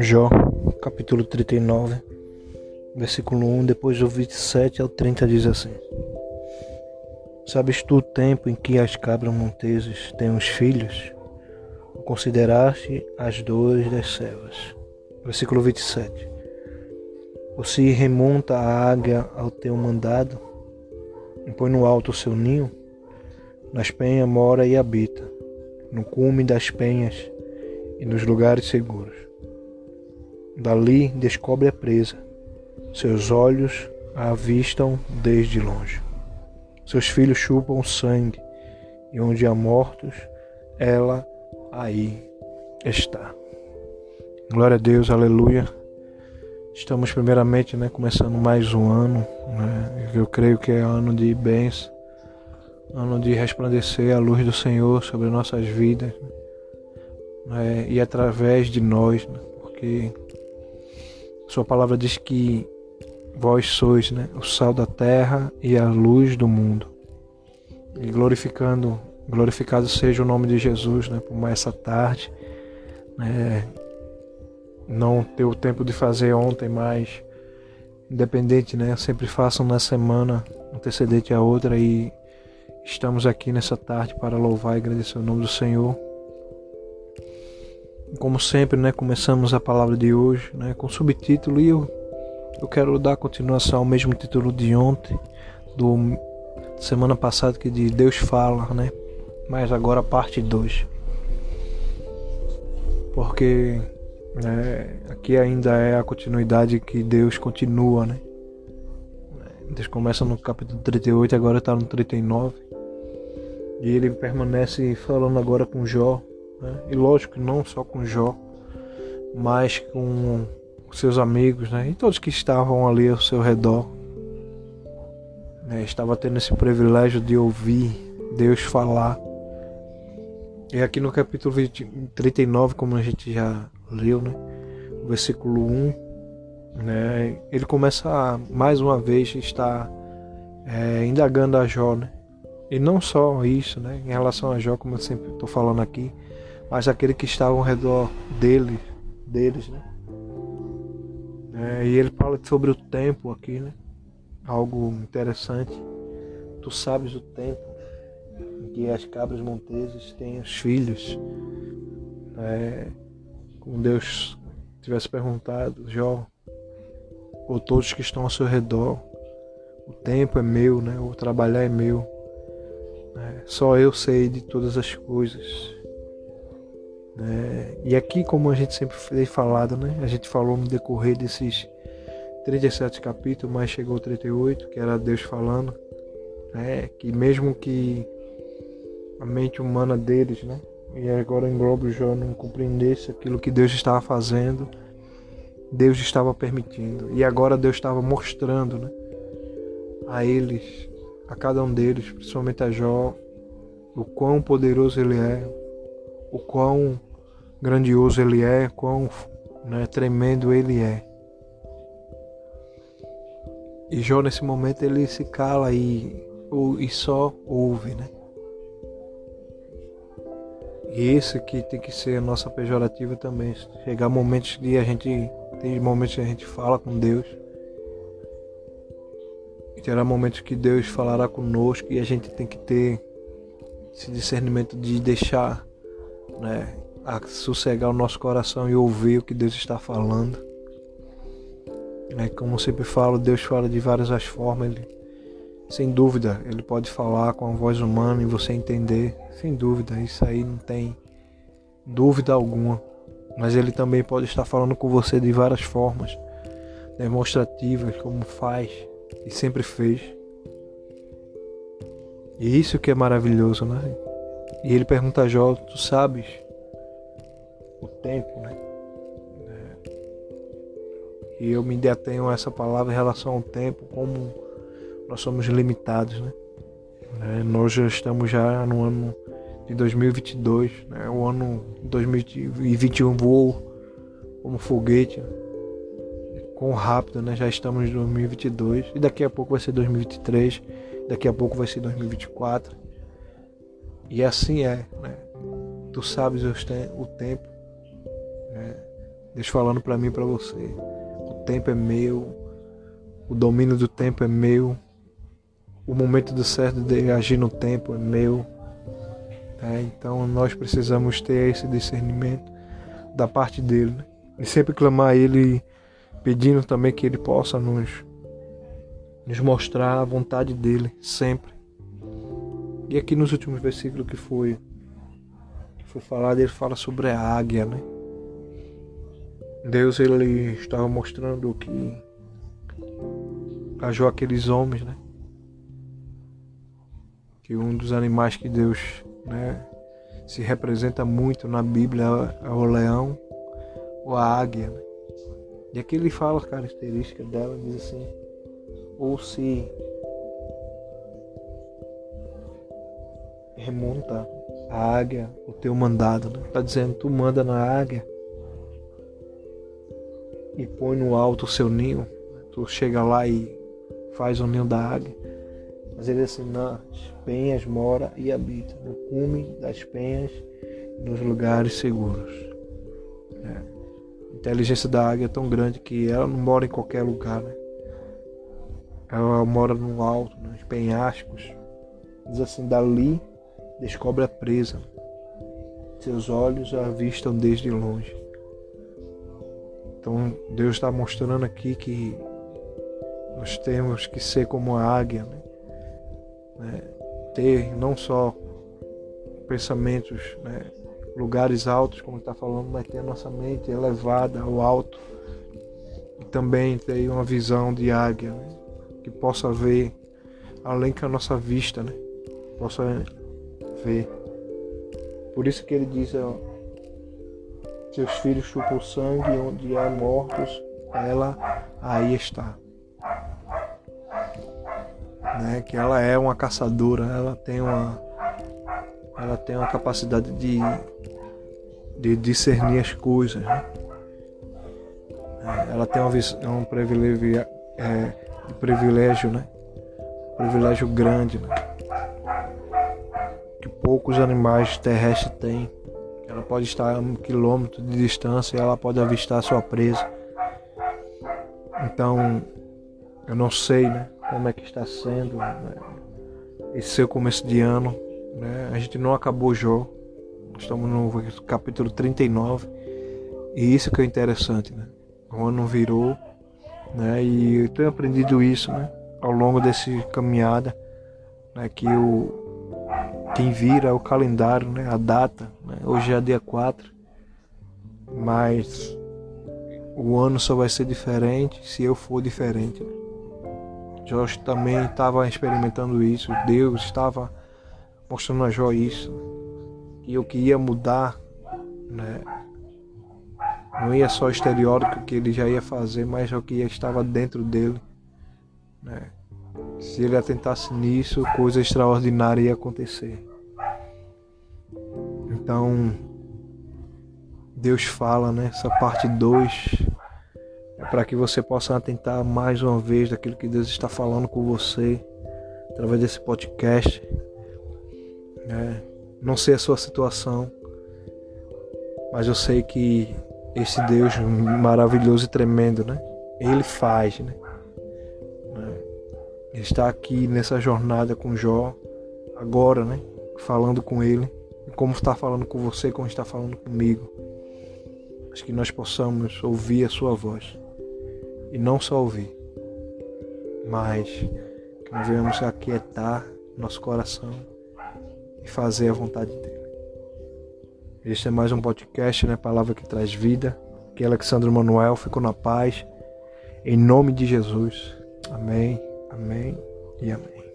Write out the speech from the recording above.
Jó, capítulo 39, versículo 1, depois do 27 ao 30 diz assim: Sabes tu o tempo em que as cabras monteses têm os filhos? Consideraste as dores das servas? Versículo 27. Ou se remonta a águia ao teu mandado, e põe no alto o seu ninho, nas penhas mora e habita, no cume das penhas e nos lugares seguros. Dali descobre a presa, seus olhos a avistam desde longe. Seus filhos chupam sangue, e onde há mortos, ela aí está. Glória a Deus, aleluia. Estamos primeiramente né, começando mais um ano, né, eu creio que é ano de bênção, ano de resplandecer a luz do Senhor sobre nossas vidas né, e através de nós, né, porque Sua palavra diz que vós sois né, o sal da terra e a luz do mundo. E glorificando, glorificado seja o nome de Jesus né, por mais essa tarde. Né, não ter o tempo de fazer ontem, mas independente, né? Sempre faço na semana antecedente a outra e estamos aqui nessa tarde para louvar e agradecer o nome do Senhor. Como sempre, né, começamos a palavra de hoje, né, com subtítulo e eu eu quero dar continuação ao mesmo título de ontem, do semana passada que de Deus fala, né? Mas agora parte 2. Porque né, aqui ainda é a continuidade que Deus continua, né? Deus começa no capítulo 38 e agora está no 39. E ele permanece falando agora com Jó. Né? E lógico, não só com Jó, mas com seus amigos, né? E todos que estavam ali ao seu redor. Né? Estava tendo esse privilégio de ouvir Deus falar. E aqui no capítulo 20, 39, como a gente já leu, né? Versículo 1, né? Ele começa a, mais uma vez estar é, indagando a Jó, né? E não só isso, né? Em relação a Jó, como eu sempre estou falando aqui, mas aquele que estava ao redor dele, deles, né? É, e ele fala sobre o tempo aqui, né? Algo interessante. Tu sabes o tempo em que as cabras monteses têm os filhos. É, como Deus tivesse perguntado, Jó, ou todos que estão ao seu redor, o tempo é meu, né? O trabalhar é meu. É, só eu sei de todas as coisas. Né? E aqui, como a gente sempre tem falado, né? a gente falou no decorrer desses 37 capítulos, mas chegou o 38, que era Deus falando, né? que mesmo que a mente humana deles, né? e agora em Globo já não compreendesse aquilo que Deus estava fazendo, Deus estava permitindo, e agora Deus estava mostrando né? a eles, a cada um deles, principalmente a Jó, o quão poderoso ele é, o quão grandioso ele é, quão né, tremendo ele é. E Jó nesse momento ele se cala e, e só ouve, né? E esse que tem que ser a nossa pejorativa também. Chegar momentos que a gente. Tem momentos que a gente fala com Deus. E terá momentos que Deus falará conosco e a gente tem que ter esse discernimento de deixar né, a sossegar o nosso coração e ouvir o que Deus está falando. É, como sempre falo, Deus fala de várias as formas. Ele, sem dúvida, Ele pode falar com a voz humana e você entender. Sem dúvida, isso aí não tem dúvida alguma. Mas Ele também pode estar falando com você de várias formas demonstrativas, como faz e sempre fez. E isso que é maravilhoso, né? E ele pergunta a Jó, tu sabes tempo, né? É. E eu me detenho a essa palavra em relação ao tempo, como nós somos limitados, né? É, nós já estamos já no ano de 2022, né? O ano 2021 voou como foguete, com rápido, né? Já estamos em 2022 e daqui a pouco vai ser 2023, daqui a pouco vai ser 2024. E assim é, né? Tu sabes o tempo Deus falando para mim e para você. O tempo é meu, o domínio do tempo é meu, o momento do certo de agir no tempo é meu. É, então nós precisamos ter esse discernimento da parte dele né? e sempre clamar a ele pedindo também que ele possa nos nos mostrar a vontade dele sempre. E aqui nos últimos versículos que foi que foi falado, ele fala sobre a águia, né? Deus ele estava mostrando que cajou aqueles homens, né? Que um dos animais que Deus, né, se representa muito na Bíblia é o leão ou a águia. Né? E aqui ele fala as características dela, diz assim: ou se remonta a águia o teu mandado. Né? Tá dizendo, tu manda na águia e põe no alto o seu ninho. Tu chega lá e faz o ninho da águia. Mas ele assim, nas penhas mora e habita, no cume das penhas, nos lugares seguros. É. A inteligência da águia é tão grande que ela não mora em qualquer lugar, né? Ela mora no alto, nos penhascos. Diz assim, dali descobre a presa. Seus olhos a avistam desde longe. Então Deus está mostrando aqui que nós temos que ser como a águia, né? né? ter não só pensamentos, né? lugares altos, como está falando, mas ter a nossa mente elevada ao alto e também ter uma visão de águia, né? que possa ver além que a nossa vista, né? possa ver. Por isso que ele diz, ó, seus filhos chupam sangue onde há mortos, ela aí está. Né? Que ela é uma caçadora, ela tem uma ela tem uma capacidade de, de discernir as coisas. Né? É, ela tem uma visão, um privilégio, é, de privilégio, né? Um privilégio grande, né? Que poucos animais terrestres têm. Ela pode estar a um quilômetro de distância e ela pode avistar a sua presa. Então, eu não sei né, como é que está sendo né, esse seu começo de ano. Né? A gente não acabou o jogo. Estamos no capítulo 39. E isso que é interessante, né? O ano virou, né? E eu tenho aprendido isso, né? Ao longo desse caminhada, né? Que o quem vira o calendário, né? A data, né? Hoje é dia 4, mas o ano só vai ser diferente se eu for diferente. Né? Jorge também estava experimentando isso, Deus estava mostrando a Jó isso, e eu queria mudar, né? Não ia só o estereótipo que ele já ia fazer, mas o que estava dentro dele, né? Se ele atentasse nisso, coisa extraordinária ia acontecer. Então, Deus fala né, parte 2 é para que você possa atentar mais uma vez daquilo que Deus está falando com você através desse podcast. É, não sei a sua situação, mas eu sei que esse Deus maravilhoso e tremendo, né? Ele faz, né? Ele está aqui nessa jornada com Jó, agora, né? Falando com ele, como está falando com você, como está falando comigo. Acho que nós possamos ouvir a sua voz. E não só ouvir, mas que nós venhamos aquietar nosso coração e fazer a vontade dele. Este é mais um podcast, né? Palavra que traz vida. Que Alexandre Manuel ficou na paz. Em nome de Jesus. Amém, amém e amém.